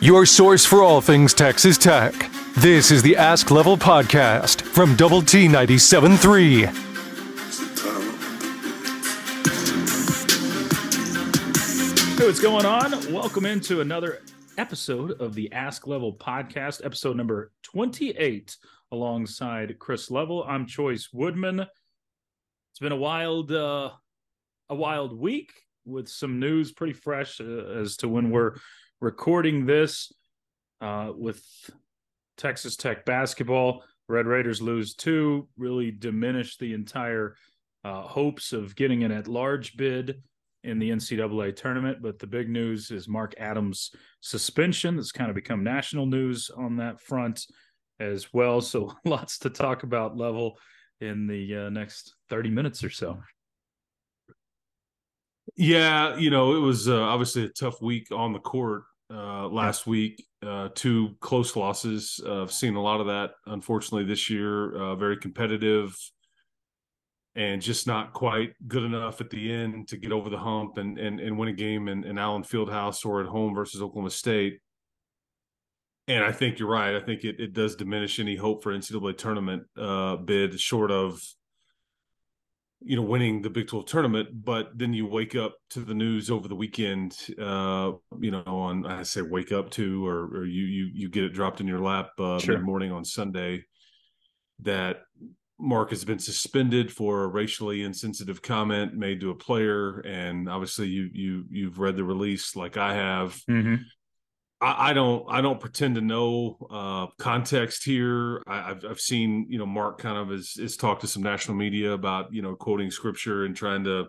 your source for all things Texas Tech. This is the Ask Level Podcast from Double T 97.3. Hey, what's going on? Welcome into another episode of the Ask Level Podcast, episode number 28, alongside Chris Level. I'm Chois Woodman. It's been a wild, uh, a wild week with some news pretty fresh uh, as to when we're recording this uh, with Texas Tech basketball. Red Raiders lose two, really diminish the entire uh, hopes of getting an at large bid in the NCAA tournament. But the big news is Mark Adams' suspension. That's kind of become national news on that front as well. So lots to talk about level in the uh, next 30 minutes or so. Yeah, you know, it was uh, obviously a tough week on the court uh, last yeah. week. Uh, two close losses. Uh, I've seen a lot of that, unfortunately, this year. Uh, very competitive and just not quite good enough at the end to get over the hump and and, and win a game in, in Allen Fieldhouse or at home versus Oklahoma State. And I think you're right. I think it, it does diminish any hope for NCAA tournament uh, bid, short of you know winning the Big 12 tournament but then you wake up to the news over the weekend uh you know on I say wake up to or or you you you get it dropped in your lap uh sure. morning on Sunday that Mark has been suspended for a racially insensitive comment made to a player and obviously you you you've read the release like I have mm-hmm. I, I, don't I don't pretend to know uh, context here. I, have I've seen you know Mark kind of has, is talked to some national media about you know quoting scripture and trying to.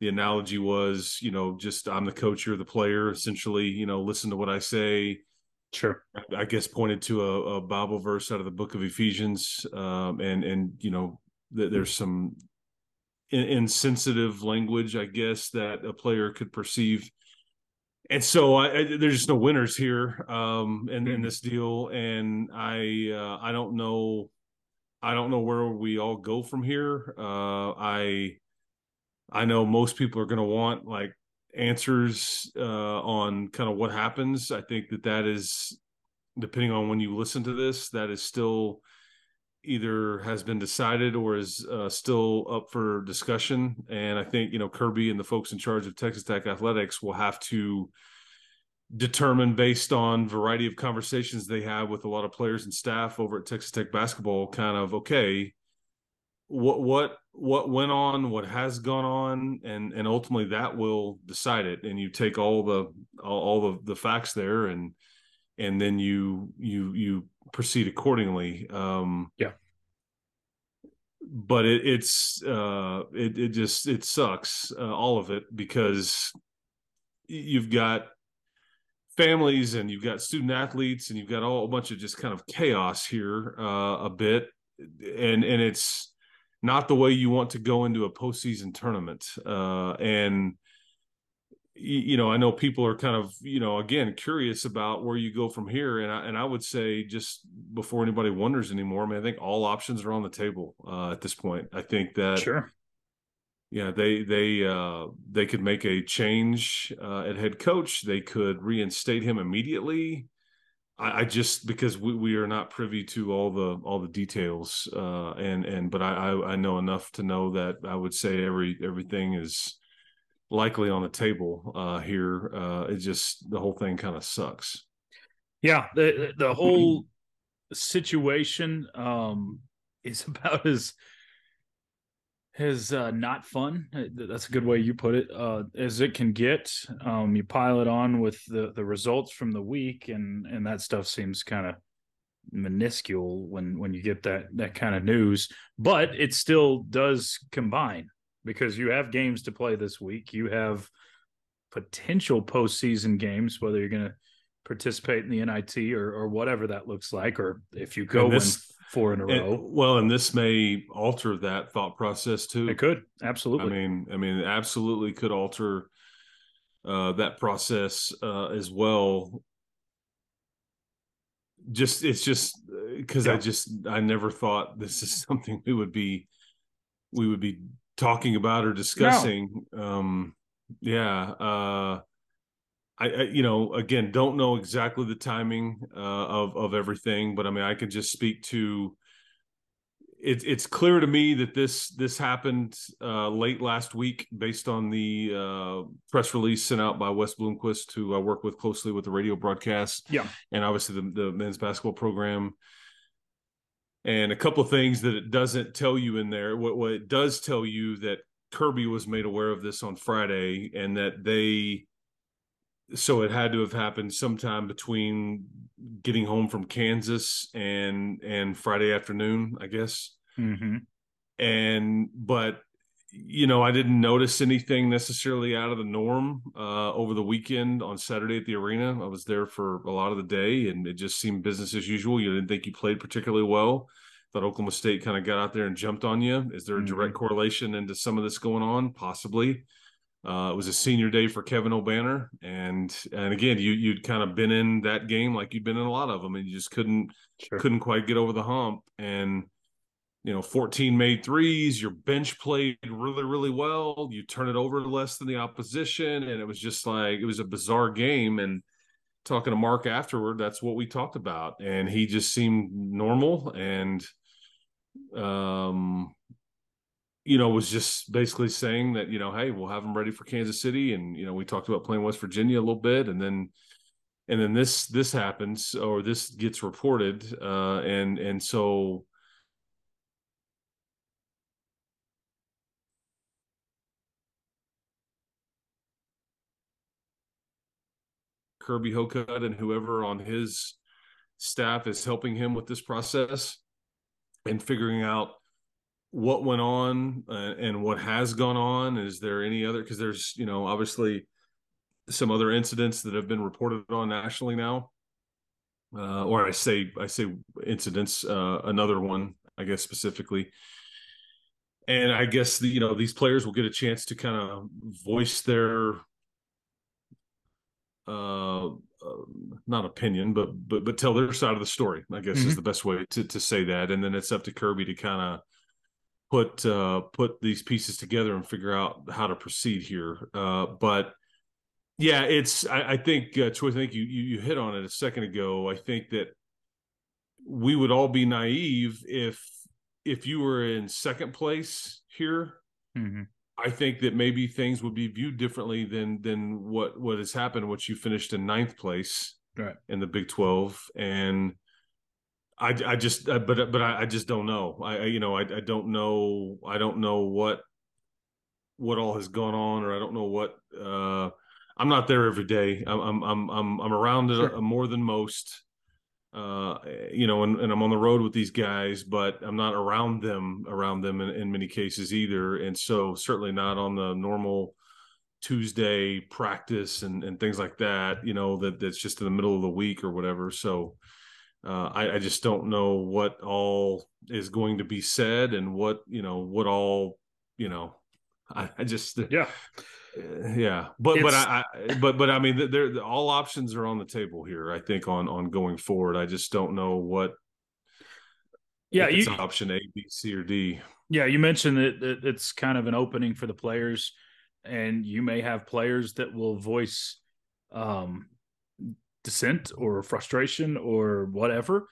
The analogy was you know just I'm the coach, you're the player. Essentially, you know, listen to what I say. Sure. I guess pointed to a, a Bible verse out of the book of Ephesians, um, and and you know th- there's some insensitive language, I guess, that a player could perceive and so I, I, there's just no winners here um, in, in, this deal, and I uh, I don't know I don't know where we all go from here. Uh, I I know most people are going to want like answers uh, on kind of what happens. I think that that is depending on when you listen to this, that is still either has been decided or is uh, still up for discussion. And I think you know Kirby and the folks in charge of Texas Tech athletics will have to determine based on variety of conversations they have with a lot of players and staff over at Texas Tech basketball. Kind of okay, what what what went on, what has gone on, and and ultimately that will decide it. And you take all the all, all the the facts there and and then you you you proceed accordingly. Um, yeah. But it, it's uh, it it just it sucks uh, all of it because you've got families and you've got student athletes and you've got all a bunch of just kind of chaos here uh, a bit and and it's not the way you want to go into a postseason tournament uh, and you know, I know people are kind of, you know, again, curious about where you go from here. And I, and I would say just before anybody wonders anymore, I mean, I think all options are on the table uh, at this point. I think that, sure. Yeah, they they uh, they could make a change uh, at head coach. They could reinstate him immediately. I, I just because we, we are not privy to all the all the details, uh, and and but I, I I know enough to know that I would say every everything is likely on the table uh, here. Uh, it just the whole thing kind of sucks. Yeah, the the whole situation um, is about as as uh, not fun. Uh, that's a good way you put it. Uh, as it can get, um, you pile it on with the the results from the week, and and that stuff seems kind of minuscule when when you get that that kind of news. But it still does combine because you have games to play this week. You have potential postseason games, whether you're going to participate in the NIT or, or whatever that looks like, or if you go this, win four in a row. And, well, and this may alter that thought process too. It could absolutely. I mean, I mean, absolutely could alter uh, that process uh, as well. Just it's just because uh, yeah. I just I never thought this is something we would be we would be talking about or discussing. No. Um, yeah. Uh, I, I, you know, again, don't know exactly the timing uh, of of everything, but I mean, I can just speak to. It, it's clear to me that this this happened uh, late last week, based on the uh, press release sent out by Wes Bloomquist, who I work with closely with the radio broadcast, yeah, and obviously the, the men's basketball program. And a couple of things that it doesn't tell you in there. What what it does tell you that Kirby was made aware of this on Friday, and that they so it had to have happened sometime between getting home from Kansas and and Friday afternoon, I guess. Mm-hmm. And but you know, I didn't notice anything necessarily out of the norm uh, over the weekend on Saturday at the arena. I was there for a lot of the day, and it just seemed business as usual. You didn't think you played particularly well. Thought Oklahoma State kind of got out there and jumped on you. Is there a direct mm-hmm. correlation into some of this going on? Possibly. Uh, it was a senior day for Kevin Obanor, and and again, you you'd kind of been in that game like you'd been in a lot of them, and you just couldn't sure. couldn't quite get over the hump. And you know, 14 made threes. Your bench played really really well. You turn it over less than the opposition, and it was just like it was a bizarre game. And talking to Mark afterward, that's what we talked about, and he just seemed normal and um you know, was just basically saying that, you know, hey, we'll have them ready for Kansas City. And, you know, we talked about playing West Virginia a little bit and then and then this this happens or this gets reported. Uh and and so Kirby Hocutt and whoever on his staff is helping him with this process and figuring out what went on uh, and what has gone on. Is there any other because there's you know obviously some other incidents that have been reported on nationally now. Uh, or i say i say incidents uh, another one i guess specifically. And i guess the, you know these players will get a chance to kind of voice their uh, uh, not opinion, but but but tell their side of the story. I guess mm-hmm. is the best way to to say that. And then it's up to Kirby to kind of put uh, put these pieces together and figure out how to proceed here. Uh, but yeah, it's I, I think uh, Troy. I think you, you you hit on it a second ago. I think that we would all be naive if if you were in second place here. Mm-hmm. I think that maybe things would be viewed differently than than what what has happened. What you finished in ninth place right. in the Big Twelve, and I, I just, uh, but but I, I, just don't know. I, I you know, I, I don't know. I don't know what what all has gone on, or I don't know what. uh I'm not there every day. I'm I'm I'm I'm around it sure. more than most. Uh, you know, and, and I'm on the road with these guys, but I'm not around them around them in, in many cases either, and so certainly not on the normal Tuesday practice and, and things like that, you know, that that's just in the middle of the week or whatever. So uh, I, I, just don't know what all is going to be said and what you know what all you know I, I just yeah yeah but it's, but I, I, but but I mean there all options are on the table here I think on on going forward I just don't know what yeah you, option A B C or D yeah you mentioned that, that it's kind of an opening for the players and you may have players that will voice um dissent or frustration or whatever.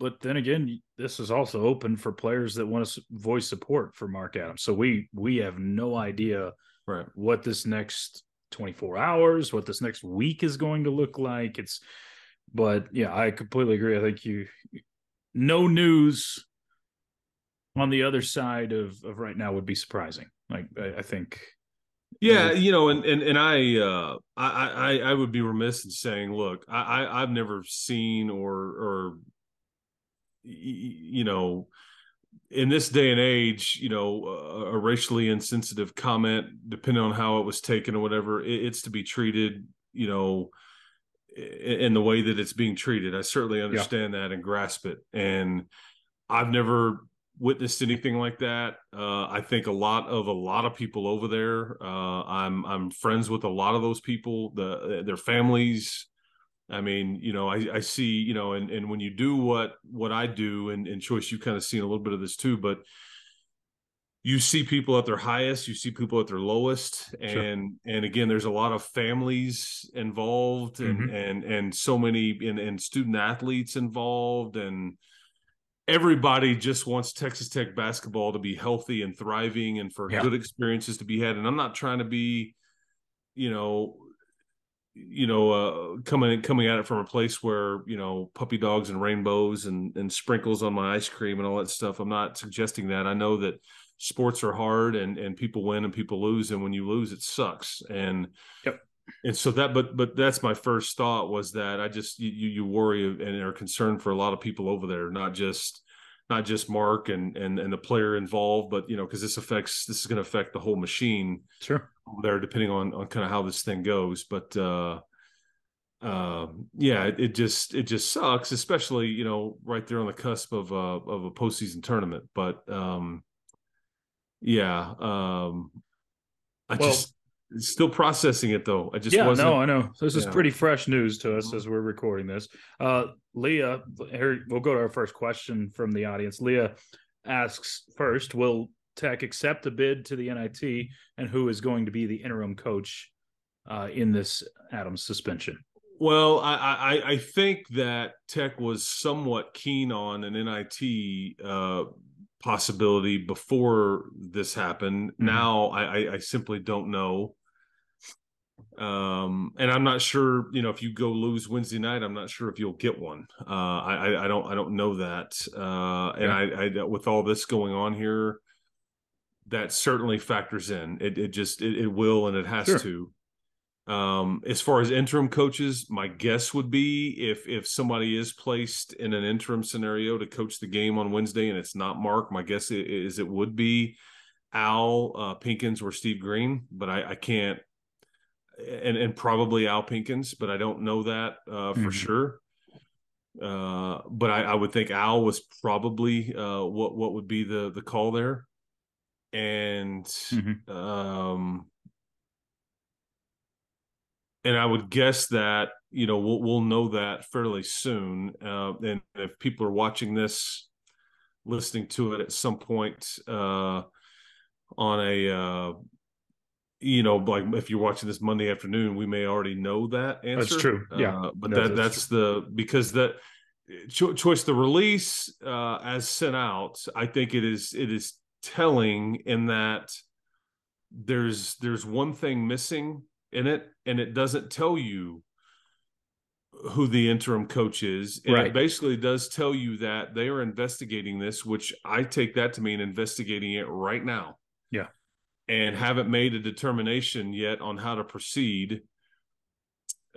But then again, this is also open for players that want to voice support for Mark Adams. So we we have no idea right. what this next 24 hours, what this next week is going to look like. It's but yeah, I completely agree. I think you no news on the other side of, of right now would be surprising. Like I, I think yeah, you know, and and and I, uh, I, I, I would be remiss in saying, look, I, I have never seen or or you know, in this day and age, you know, a, racially insensitive comment, depending on how it was taken or whatever, it's to be treated, you know, in, in, the way that it's being treated. I certainly understand yeah. that and grasp it, and I've never witnessed anything like that. Uh, I think a lot of a lot of people over there. Uh, I'm I'm friends with a lot of those people, the their families. I mean, you know, I, I see, you know, and, and when you do what what I do, and, and Chois, you've kind of seen a little bit of this too, but you see people at their highest, you see people at their lowest, and sure. and again, there's a lot of families involved, and mm-hmm. and and so many and, and student athletes involved, and everybody just wants Texas Tech basketball to be healthy and thriving, and for yeah. good experiences to be had. And I'm not trying to be, you know, you know, uh, coming coming at it from a place where you know puppy dogs and rainbows and and sprinkles on my ice cream and all that stuff. I'm not suggesting that. I know that sports are hard and and people win and people lose, and when you lose, it sucks. And yep. And so that, but but that's my first thought was that I just you you worry and are concerned for a lot of people over there, not just not just Mark and and and the player involved, but you know because this affects this is going to affect the whole machine. Sure there depending on on kind of how this thing goes but uh uh, yeah, it, it, just it just sucks, especially you know right there on the cusp of a of a postseason tournament. But um, yeah, um, I well, just still processing it though. I just wasn't. yeah, no, I know this is pretty fresh news to us as we're recording this. Uh, Leah, here we'll go to our first question from the audience. Leah asks first, will Tech accept a bid to the NIT, and who is going to be the interim coach uh, in this Adams suspension? Well, I, I, I think that Tech was somewhat keen on an NIT uh, possibility before this happened. Mm-hmm. Now I, I simply don't know. Um, and I'm not sure, you know, if you go lose Wednesday night, I'm not sure if you'll get one. Uh, I, I don't, I don't know that. Uh, and yeah. I, I, with all this going on here, that certainly factors in. It it just it, it will and it has sure. to. Um, as far as interim coaches, my guess would be if if somebody is placed in an interim scenario to coach the game on Wednesday and it's not Mark, my guess is it would be Al uh, Pinkins or Steve Green, but I, I can't, and and probably Al Pinkins, but I don't know that uh, for mm-hmm. sure. Uh, but I, I, would think Al was probably uh, what what would be the the call there and mm-hmm. um and I would guess that you know we'll we'll know that fairly soon. Uh, and if people are watching this, listening to it at some point uh, on a uh, you know like if you're watching this Monday afternoon, we may already know that answer. That's true. Yeah, uh, but no, that that's, that's the because that Chois the release uh, as sent out. I think it is it is telling in that there's there's one thing missing in it and it doesn't tell you who the interim coach is and right. it basically does tell you that they are investigating this which i take that to mean investigating it right now yeah and haven't made a determination yet on how to proceed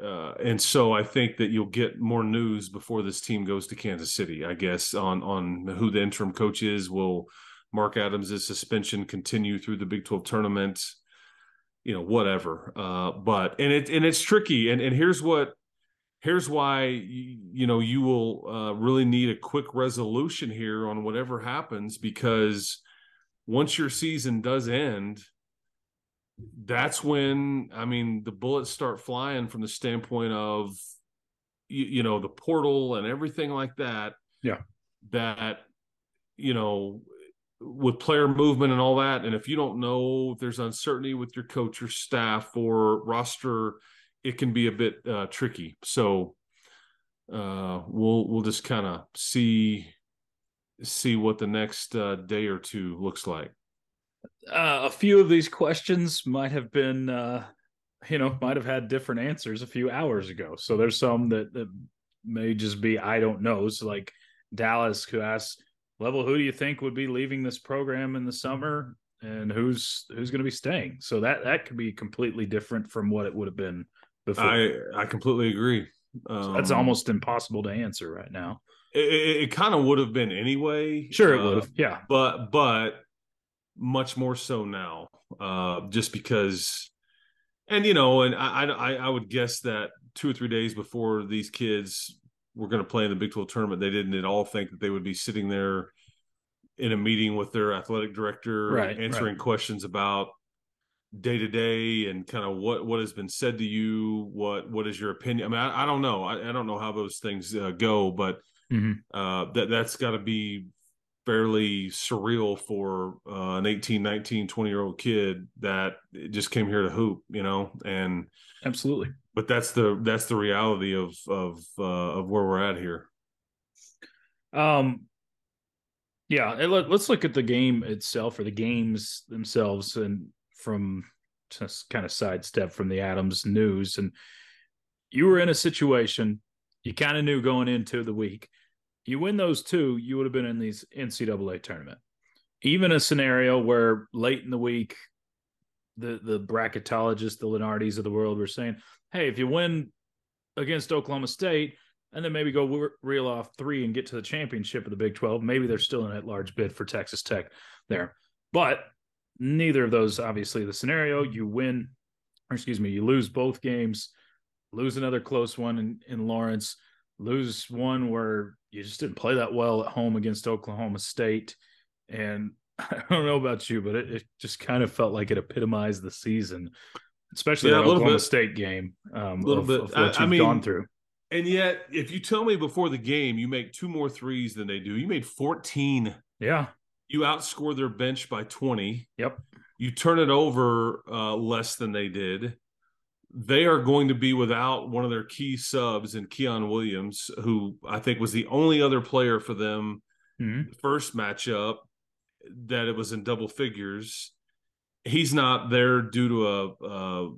uh, and so I think that you'll get more news before this team goes to Kansas City. I guess on on who the interim coach is. Will Mark Adams' suspension continue through the Big 12 tournament, you know, whatever. Uh, but and it and it's tricky. And and here's what here's why you, you know you will uh, really need a quick resolution here on whatever happens because once your season does end that's when i mean the bullets start flying from the standpoint of you, you know the portal and everything like that yeah that you know with player movement and all that. And if you don't know if there's uncertainty with your coach or staff or roster, it can be a bit uh, tricky. So uh, we'll we'll just kind of see see what the next uh, day or two looks like. Uh, a few of these questions might have been, uh, you know, might have had different answers a few hours ago. So there's some that, that may just be I don't know. So like Dallas, who asked level who do you think would be leaving this program in the summer and who's who's going to be staying so that that could be completely different from what it would have been before i i completely agree um, so that's almost impossible to answer right now. It, it, kind of would have been anyway. Sure it uh, would have yeah. but but much more so now uh just because and you know and i i i would guess that two or three days before these kids were going to play in the Big 12 tournament, they didn't at all think that they would be sitting there in a meeting with their athletic director, right, answering right. questions about day to day and kind of what what has been said to you. What what is your opinion? I mean, I, I don't know. I, I, don't know how those things uh, go, but mm-hmm. uh, that that's got to be fairly surreal for uh, an 18 19 20 year old kid that just came here to hoop you know and absolutely but that's the that's the reality of of uh, of where we're at here um yeah let, us look at the game itself or the games themselves and from just kind of sidestep from the adams news and you were in a situation you kind of knew going into the week you win those two, you would have been in these NCAA tournament. Even a scenario where late in the week, the the bracketologists, the Lunardis of the world were saying, "Hey, if you win against Oklahoma State, and then maybe go reel off three and get to the championship of the Big 12, maybe they're still in at large bid for Texas Tech there." But neither of those, obviously, the scenario you win, or excuse me, you lose both games, lose another close one in, in Lawrence, lose one where you just didn't play that well at home against Oklahoma State. And I don't know about you, but it, it just kind of felt like it epitomized the season, especially yeah, that Oklahoma bit. State game. Um, a little of, bit. Of what I, you've I mean, gone through. And yet, if you tell me before the game you make two more threes than they do, you made 14. Yeah. You outscore their bench by 20. Yep. You turn it over uh, less than they did they are going to be without one of their key subs in Quion Williams, who I think was the only other player for them mm-hmm. first matchup that it was in double figures. He's not there due to a, a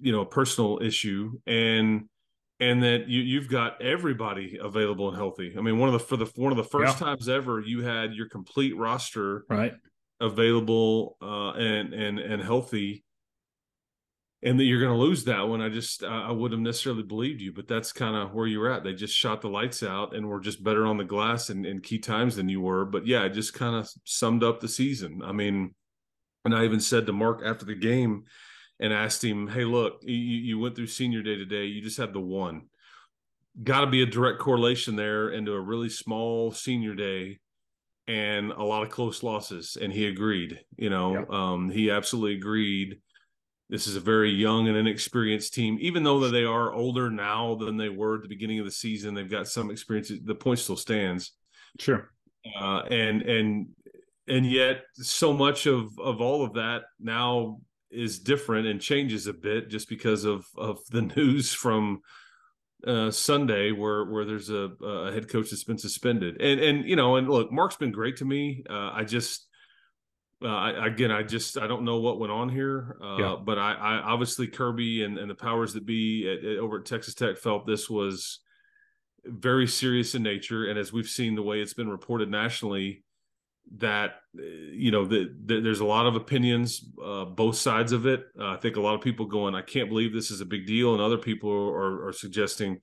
you know a personal issue, and and that you you've got everybody available and healthy. I mean, one of the for the one of the first yeah. times ever you had your complete roster right available uh, and and and healthy and that you're going to lose that one. I just I wouldn't have necessarily believed you, but that's kind of where you're at. They just shot the lights out and were just better on the glass in, in key times than you were. But yeah, it just kind of summed up the season. I mean, and I even said to Mark after the game and asked him, "Hey, look, you, you went through senior day today. You just had the one. Got to be a direct correlation there into a really small senior day." and a lot of close losses and he agreed you know yeah. um, he absolutely agreed this is a very young and inexperienced team, even though that they are older now than they were at the beginning of the season. They've got some experience. The point still stands. Sure. Uh, and and and yet, so much of of all of that now is different and changes a bit just because of of the news from uh, Sunday where where there's a, a, head coach that's been suspended. And and you know, and look, Mark's been great to me. Uh, I just uh, I, again, I just I don't know what went on here, uh, yeah. but I, I, obviously Kirby and, and the powers that be at, at, over at Texas Tech felt this was very serious in nature, and as we've seen the way it's been reported nationally, that you know that the, there's a lot of opinions, uh, both sides of it. Uh, I think a lot of people going, I can't believe this is a big deal, and other people are, are suggesting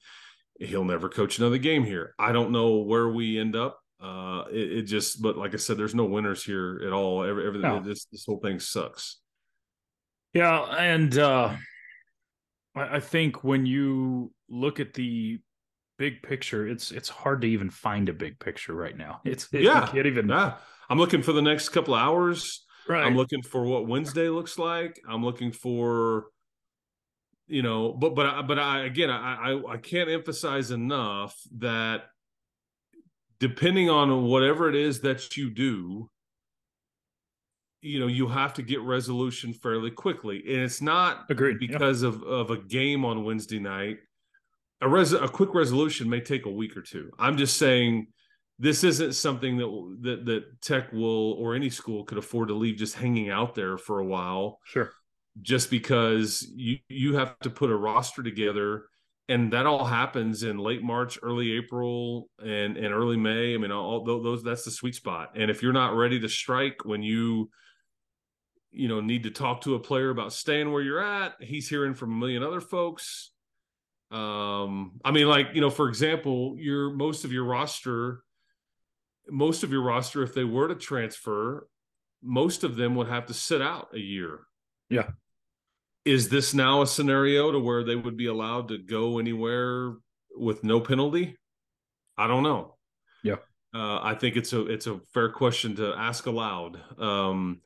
he'll never coach another game here. I don't know where we end up uh, it, it, just, but like I said, there's no winners here at all. Every, everything, no. this this whole thing sucks. Yeah, and uh, I, I think when you look at the big picture, it's it's hard to even find a big picture right now. It's it, yeah, can't even. Yeah. I'm looking for the next couple hours. Right. I'm looking for what Wednesday looks like. I'm looking for you know but but but i again i i, I can't emphasize enough that depending on whatever it is that you do you know you have to get resolution fairly quickly and it's not Agreed. because of of a game on wednesday night a res a quick resolution may take a week or two i'm just saying this isn't something that that that tech will or any school could afford to leave just hanging out there for a while sure just because you you have to put a roster together and that all happens in late March, early April, and and early May. I mean, all those that's the sweet spot. And if you're not ready to strike when you you know need to talk to a player about staying where you're at, he's hearing from a million other folks. Um, I mean, like you know, for example, your most of your roster, most of your roster, if they were to transfer, most of them would have to sit out a year. Yeah is this now a scenario to where they would be allowed to go anywhere with no penalty? I don't know. Yeah. Uh, I think it's a it's a fair question to ask aloud. Um,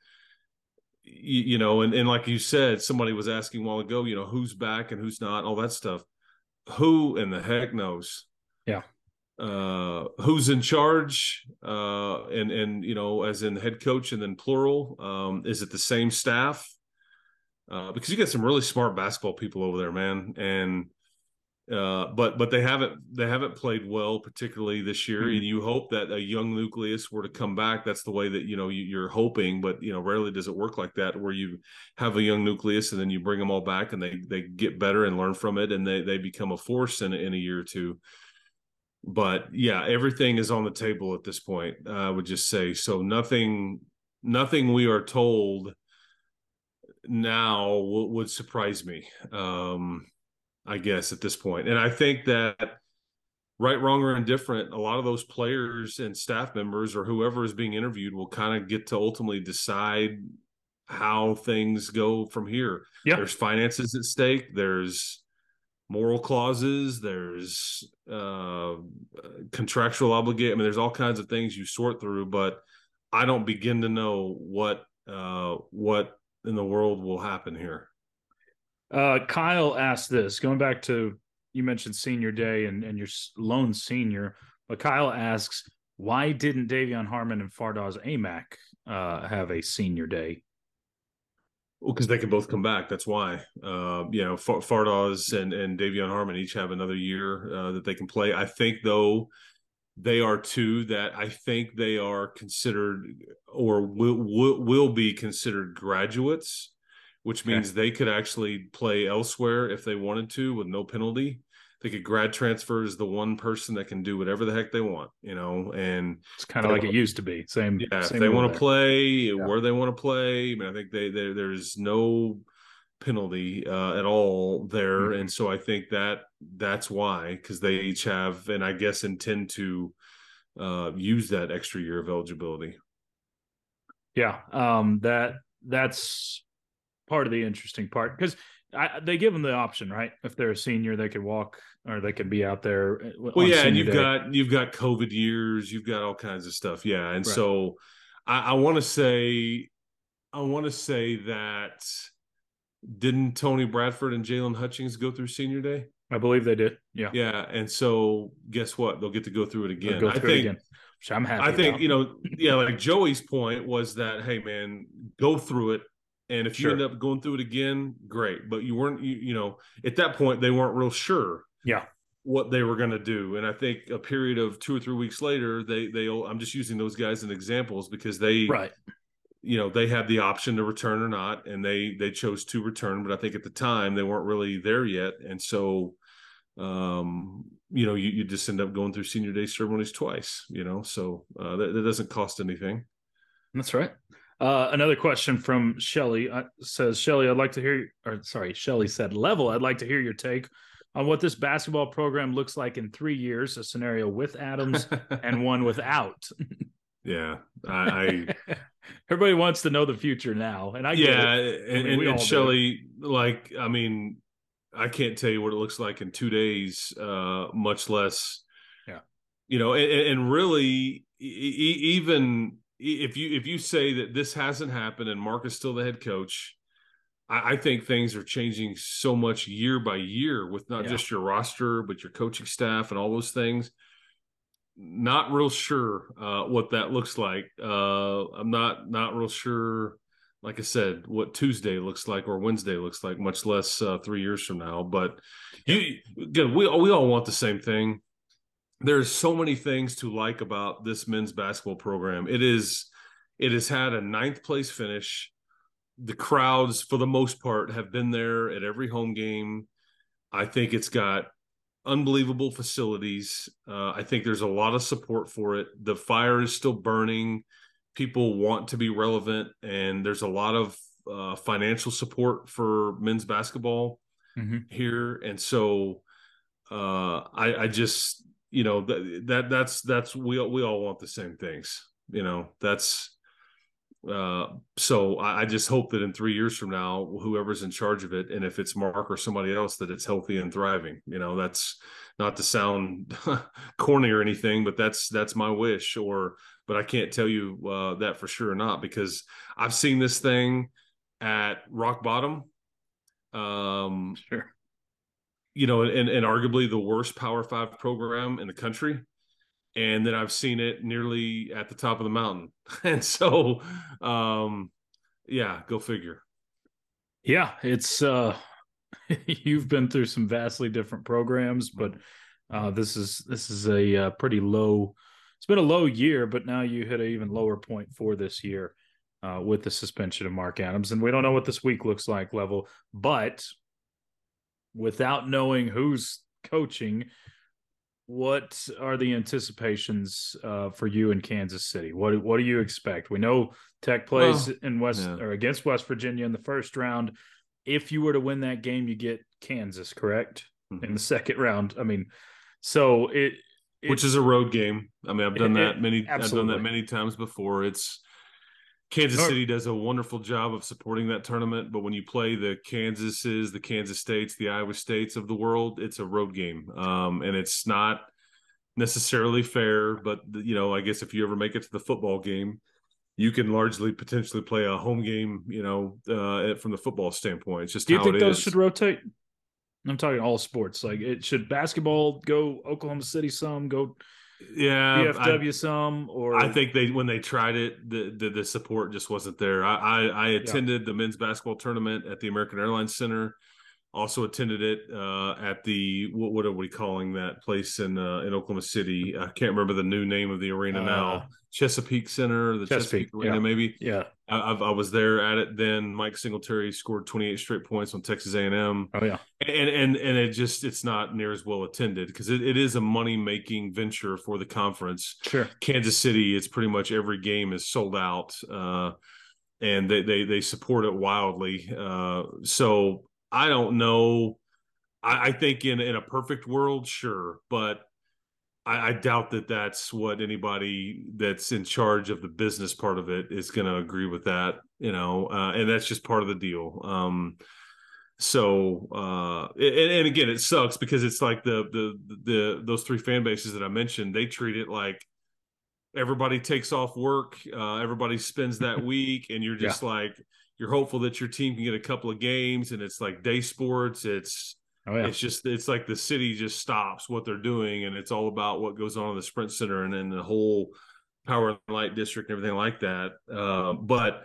you, you, know, and, and like you said, somebody was asking a while ago, you know, who's back and who's not, all that stuff. Who in the heck knows? Yeah. uh, who's in charge, uh, and and you know, as in head coach, and then plural. Um, is it the same staff? Uh, because you got some really smart basketball people over there, man, and uh, but but they haven't they haven't played well, particularly this year. Mm-hmm. And you hope that a young nucleus were to come back. That's the way that you know you, are hoping, but you know rarely does it work like that, where you have a young nucleus and then you bring them all back and they they get better and learn from it, and they they become a force in in a year or two. But yeah, everything is on the table at this point. I would just say so. Nothing nothing we are told now w- would surprise me. Um, I guess, at this point. And I think that right, wrong, or indifferent, a lot of those players and staff members or whoever is being interviewed will kind of get to ultimately decide how things go from here. Yeah. There's finances at stake. There's moral clauses. There's uh, contractual obligation. I mean, there's all kinds of things you sort through, but I don't begin to know what uh, what in the world will happen here. Uh, Kyle asked this going back to you mentioned senior day and, and your lone senior, but Kyle asks, why didn't De'Vion Harmon and Fardaws Aimaq uh, have a senior day? Well, because they can both come back. That's why. Uh, you know, F- Fardaws and and De'Vion Harmon each have another year uh, that they can play. I think though they are two that I think they are considered or will will, will be considered graduates which means okay. they could actually play elsewhere if they wanted to with no penalty. They could grad transfer as the one person that can do whatever the heck they want, you know, and it's kind of like it used to be. Same, yeah. Same if they want to play yeah. where they want to play, I mean, I think they, they there's no penalty uh, at all there, mm-hmm. and so I think that that's why because they each have, and I guess intend to uh, use that extra year of eligibility. Yeah, um, that that's part of the interesting part because they give them the option, right? If they're a senior, they could walk or they could be out there. Uh, well, yeah, and you've day. got you've got COVID years, you've got all kinds of stuff, yeah. And right. so I, I want to say, I want to say that didn't Tony Bradford and Jaylon Hutchings go through senior day? I believe they did. Yeah, yeah. And so guess what? They'll get to go through it again. Through I think. Again. I'm happy. I think about. you know, yeah. Like Joey's point was that, hey, man, go through it and if sure. you end up going through it again, great. But you weren't, you, you know, at that point they weren't real sure. Yeah. What they were going to do, and I think a period of two or three weeks later, they they I'm just using those guys as examples because they right you know they had the option to return or not and they they chose to return but i think at the time they weren't really there yet and so um you know you, you just end up going through senior day ceremonies twice you know so uh, that, that doesn't cost anything that's right uh, another question from Shelly uh, says, Shelly, I'd like to hear, or sorry, Shelly said, Level, I'd like to hear your take on what this basketball program looks like in three years, a scenario with Adams and one without. yeah. I, I, everybody wants to know the future now. And I, yeah. And, I mean, and Shelly, like, I mean, I can't tell you what it looks like in two days, uh, much less, yeah, you know, and, and really, e- even if you if you say that this hasn't happened and Mark is still the head coach, I, I think things are changing so much year by year with not yeah. just your roster but your coaching staff and all those things. Not real sure uh, what that looks like. Uh, I'm not not real sure. Like I said, what Tuesday looks like or Wednesday looks like, much less uh, three years from now. But you, again, we we all want the same thing there's so many things to like about this men's basketball program. It is it has had a ninth place finish. The crowds, for the most part, have been there at every home game. I think it's got unbelievable facilities. Uh, I think there's a lot of support for it. The fire is still burning. People want to be relevant, and there's a lot of uh, financial support for men's basketball mm-hmm. here. And so uh, I, I just you know that, that that's that's we we all want the same things you know that's uh so I, I, just hope that in three years from now whoever's in charge of it and if it's mark or somebody else that it's healthy and thriving you know that's not to sound corny or anything but that's that's my wish or but i can't tell you uh that for sure or not because i've seen this thing at rock bottom um sure you know, and, and arguably the worst Power Five program in the country. and then I've seen it nearly at the top of the mountain. And so, um, yeah, go figure. Yeah, it's uh, you've been through some vastly different programs, but uh, this is this is a uh, pretty low. It's been a low year, but now you hit an even lower point for this year uh, with the suspension of Mark Adams, and we don't know what this week looks like level. But without knowing who's coaching, what are the anticipations uh, for you in Kansas City? What what do you expect? We know Tech plays well, in West yeah. or against West Virginia in the first round. If you were to win that game, you get Kansas, correct? Mm-hmm. In the second round, I mean, so it, it which is a road game. I mean, I've done it, that many. I've done that many times before. It's Kansas City does a wonderful job of supporting that tournament, but when you play the Kansases, the Kansas States, the Iowa States of the world, it's a road game, um, and it's not necessarily fair. But you know, I guess if you ever make it to the football game, you can largely potentially play a home game. You know, uh, from the football standpoint, it's just do you think those is. should rotate? I'm talking all sports. Like it should basketball go Oklahoma City some go yeah DFW I, some or I think they when they tried it the the, the support just wasn't there. I I, I attended yeah. the men's basketball tournament at the American Airlines Center also attended it uh, at the what, what, are we calling that place in uh, in Oklahoma City? I can't remember the new name of the arena uh, now. Chesapeake Center, the Chesapeake, Chesapeake Arena, yeah. maybe. Yeah, I, I, was there at it then. Mike Singletary scored 28 straight points on Texas A&M. Oh yeah, and and and it just it's not near as well attended because it, it is a money making venture for the conference. Sure, Kansas City, it's pretty much every game is sold out. Uh, and they, they they support it wildly. Uh, so I don't know. I, I think in in a perfect world, sure, but I, I, doubt that that's what anybody that's in charge of the business part of it is going to agree with that. You know, uh, and that's just part of the deal. Um, so uh, and, and, again, it sucks because it's like the, the the those three fan bases that I mentioned. They treat it like everybody takes off work, uh, everybody spends that week, and you're just yeah. like you're hopeful that your team can get a couple of games and it's like day sports it's oh, yeah. it's just it's like the city just stops what they're doing and it's all about what goes on in the sprint center and then the whole power and light district and everything like that uh, but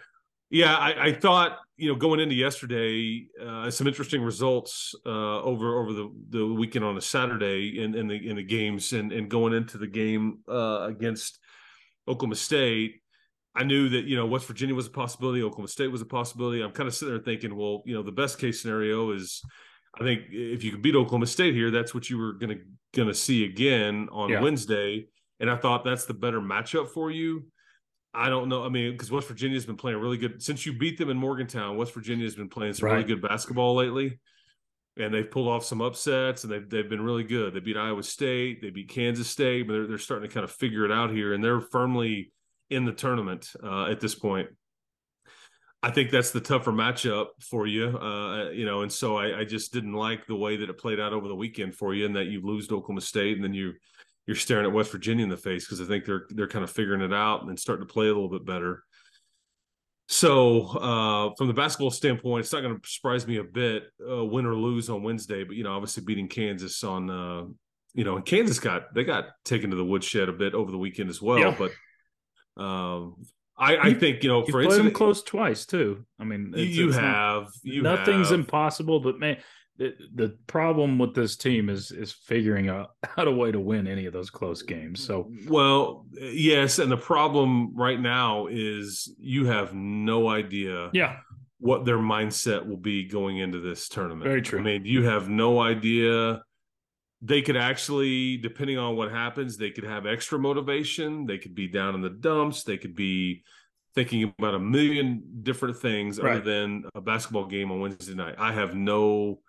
yeah I, I, thought you know going into yesterday uh, some interesting results uh, over over the, the weekend on a saturday in, in the in the games and and going into the game uh, against oklahoma state I knew that you know West Virginia was a possibility, Oklahoma State was a possibility. I'm kind of sitting there thinking, well, you know, the best case scenario is, I think if you can beat Oklahoma State here, that's what you were gonna gonna see again on yeah. Wednesday. And I thought that's the better matchup for you. I don't know. I mean, because West Virginia's been playing really good since you beat them in Morgantown. West Virginia's been playing some right. really good basketball lately, and they've pulled off some upsets, and they've they've been really good. They beat Iowa State, they beat Kansas State, but they're they're starting to kind of figure it out here, and they're firmly in the tournament uh, at this point. I think that's the tougher matchup for you, uh, you know, and so I, I, just didn't like the way that it played out over the weekend for you, and that you lose to Oklahoma State, and then you you're staring at West Virginia in the face because I think they're they're kind of figuring it out and starting to play a little bit better. So, uh, from the basketball standpoint, it's not going to surprise me a bit, uh, win or lose on Wednesday. But you know, obviously beating Kansas on, uh, you know, and Kansas got they got taken to the woodshed a bit over the weekend as well. Yeah. But um, I, I think you know, for instance, them close twice too. I mean, it's, you it's have not, you nothing's have. impossible, but man, the, the problem with this team is is figuring out how a way to win any of those close games. So, well, yes, and the problem right now is you have no idea, yeah, what their mindset will be going into this tournament. Very true. I mean, you have no idea they could actually, depending on what happens, they could have extra motivation. They could be down in the dumps. They could be thinking about a million different things right. other than a basketball game on Wednesday night. I have no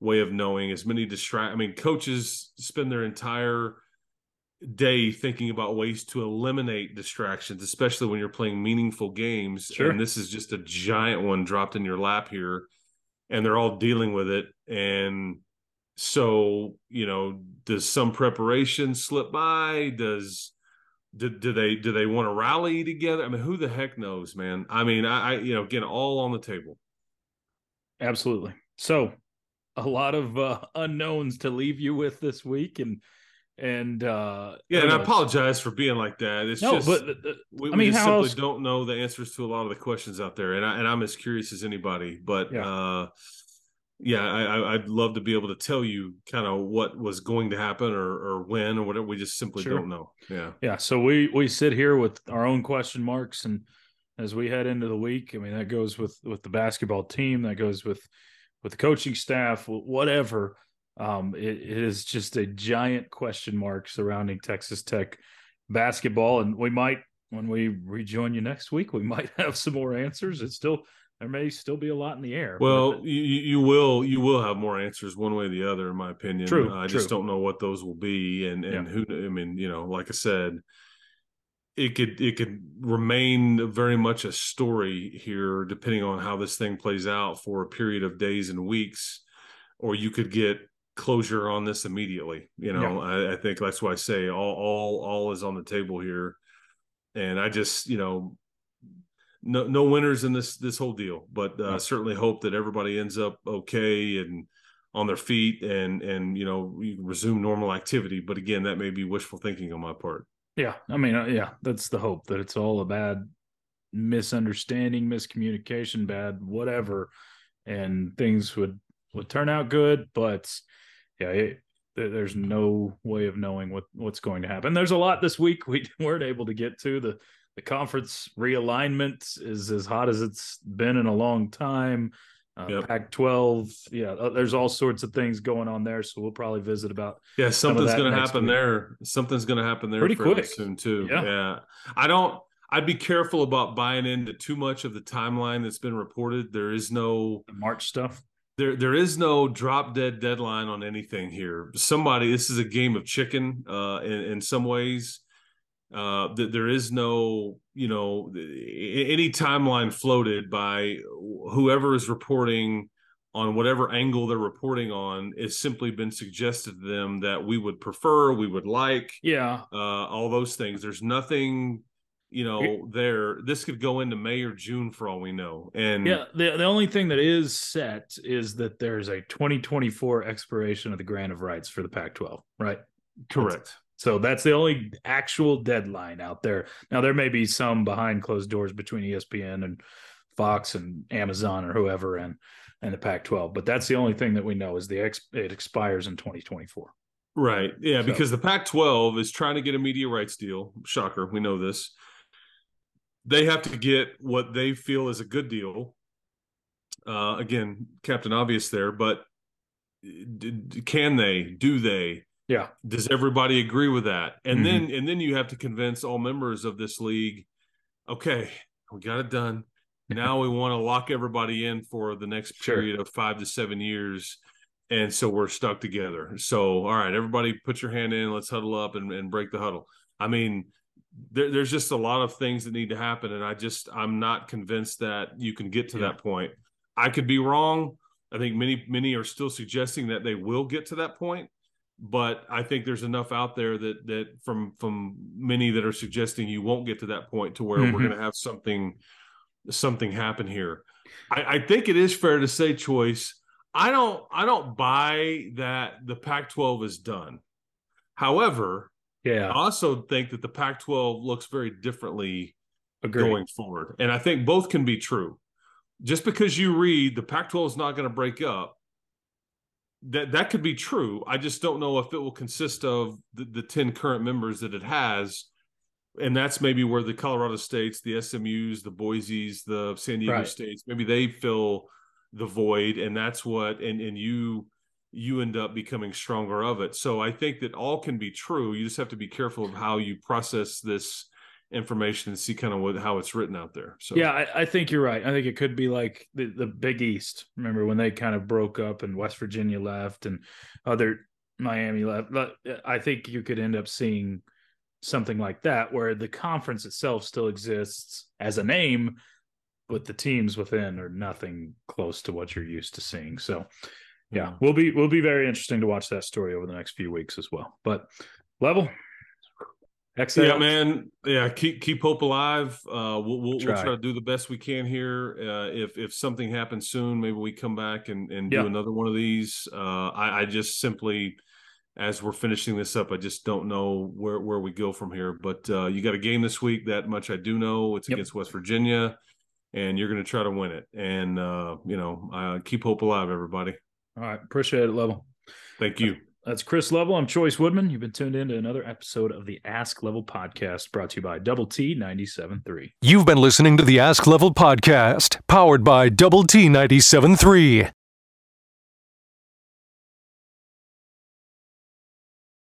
way of knowing as many distract. I mean, coaches spend their entire day thinking about ways to eliminate distractions, especially when you're playing meaningful games. Sure. And this is just a giant one dropped in your lap here, and they're all dealing with it. And so, you know, does some preparation slip by? Does do, do they do they want to rally together? I mean, who the heck knows, man? I mean, I, I you know, again, all on the table. Absolutely. So, a lot of uh, unknowns to leave you with this week, and and uh yeah, and. I apologize for being like that. It's no, just but the, we, I we mean, just simply else- don't know the answers to a lot of the questions out there, and I, and I'm as curious as anybody. But Yeah. uh, yeah, I, I'd love to be able to tell you kind of what was going to happen or or when or whatever. We just simply Sure. don't know. Yeah, yeah. So we we sit here with our own question marks, and as we head into the week, I mean, that goes with with the basketball team, that goes with with the coaching staff, whatever. Um, it, it is just a giant question mark surrounding Texas Tech basketball, and we might when we rejoin you next week, we might have some more answers. It's still there may still be a lot in the air. Well, you, you you will you will have more answers one way or the other, in my opinion. True, I just don't know what those will be, and and Yeah. who I mean, you know, like I said, it could it could remain very much a story here, depending on how this thing plays out for a period of days and weeks, or you could get closure on this immediately. You know, I, I think that's why I say all all all is on the table here, and I just you know no no winners in this this whole deal, but uh, No. certainly hope that everybody ends up okay and on their feet and and you know resume normal activity. But again, that may be wishful thinking on my part. Yeah, I mean, uh, yeah, that's the hope that it's all a bad misunderstanding, miscommunication, bad whatever, and things would would turn out good. But yeah, it, there's no way of knowing what what's going to happen. There's a lot this week we weren't able to get to. the The conference realignment is as hot as it's been in a long time. Uh, Yep. Pac-12, yeah, uh, there's all sorts of things going on there. So we'll probably visit about Yeah, something's going to happen week. there. Something's going to happen there Pretty quick. soon too. Yeah. yeah, I don't. I'd be careful about buying into too much of the timeline that's been reported. There is no the March stuff. there there is no drop dead deadline on anything here. Somebody, this is a game of chicken uh, in, in some ways. Uh, that there is no, you know, any timeline floated by whoever is reporting on whatever angle they're reporting on. It's simply been suggested to them that we would prefer, we would like, Yeah, uh, all those things. There's nothing, you know, there. This could go into May or June for all we know. And Yeah, the the only thing that is set is that there's a 2024 expiration of the grant of rights for the Pac-12, right? correct. So that's the only actual deadline out there. Now there may be some behind closed doors between ESPN and Fox and Amazon or whoever and and the Pac-12, but that's the only thing that we know is the ex, it expires in 2024. Right. Yeah, So- because the Pac 12 is trying to get a media rights deal. Shocker. We know this. They have to get what they feel is a good deal. Uh, again, Captain Obvious there, but d- can they? Do they? Yeah. Does everybody agree with that? And Mhm. then and then you have to convince all members of this league, okay, we got it done. Now we want to lock everybody in for the next Sure. period of five to seven years. And so we're stuck together. So, all right, everybody put your hand in. Let's huddle up and, and break the huddle. I mean, there, there's just a lot of things that need to happen. And I just, I'm not convinced that you can get to Yeah. that point. I could be wrong. I think many, many are still suggesting that they will get to that point. But I think there's enough out there that that from from many that are suggesting you won't get to that point to where Mhm. we're going to have something something happen here. I, I think it is fair to say, Chois. I don't I don't buy that the Pac-12 is done. However, yeah, I also think that the Pac-12 looks very differently agree. going forward, and I think both can be true. Just because you read the Pac-12 is not going to break up, that that could be true. I just don't know if it will consist of the, the ten current members that it has, and that's maybe where the Colorado States, the SMU's, the Boise's, the San Diego Right. States, maybe they fill the void, and that's what and and you you end up becoming stronger of it. So I think that all can be true. You just have to be careful of how you process this information and see kind of what how it's written out there. So Yeah, I, I think you're right. I think it could be like the, the Big East. Remember when they kind of broke up and West Virginia left and other Miami left? But uh, I think you could end up seeing something like that where the conference itself still exists as a name, but the teams within are nothing close to what you're used to seeing. So yeah, mm-hmm. we'll be we'll be very interesting to watch that story over the next few weeks as well. But level. Exhale. Yeah, man. Yeah, keep keep hope alive. Uh, we'll we'll try. We'll try to do the best we can here. Uh, if if something happens soon, maybe we come back and and do Yeah. another one of these. Uh, I, I just simply, as we're finishing this up. I just don't know where where we go from here. But uh, you got a game this week. That much I do know. It's Yep. against West Virginia, and you're going to try to win it. And uh, you know, uh, keep hope alive, everybody. All right. Appreciate it, Level. Thank you. That's Chris Level. I'm Chois Woodman. You've been tuned in to another episode of the Ask Level podcast brought to you by Double T 97.3. You've been listening to the Ask Level Podcast, powered by Double T 97.3.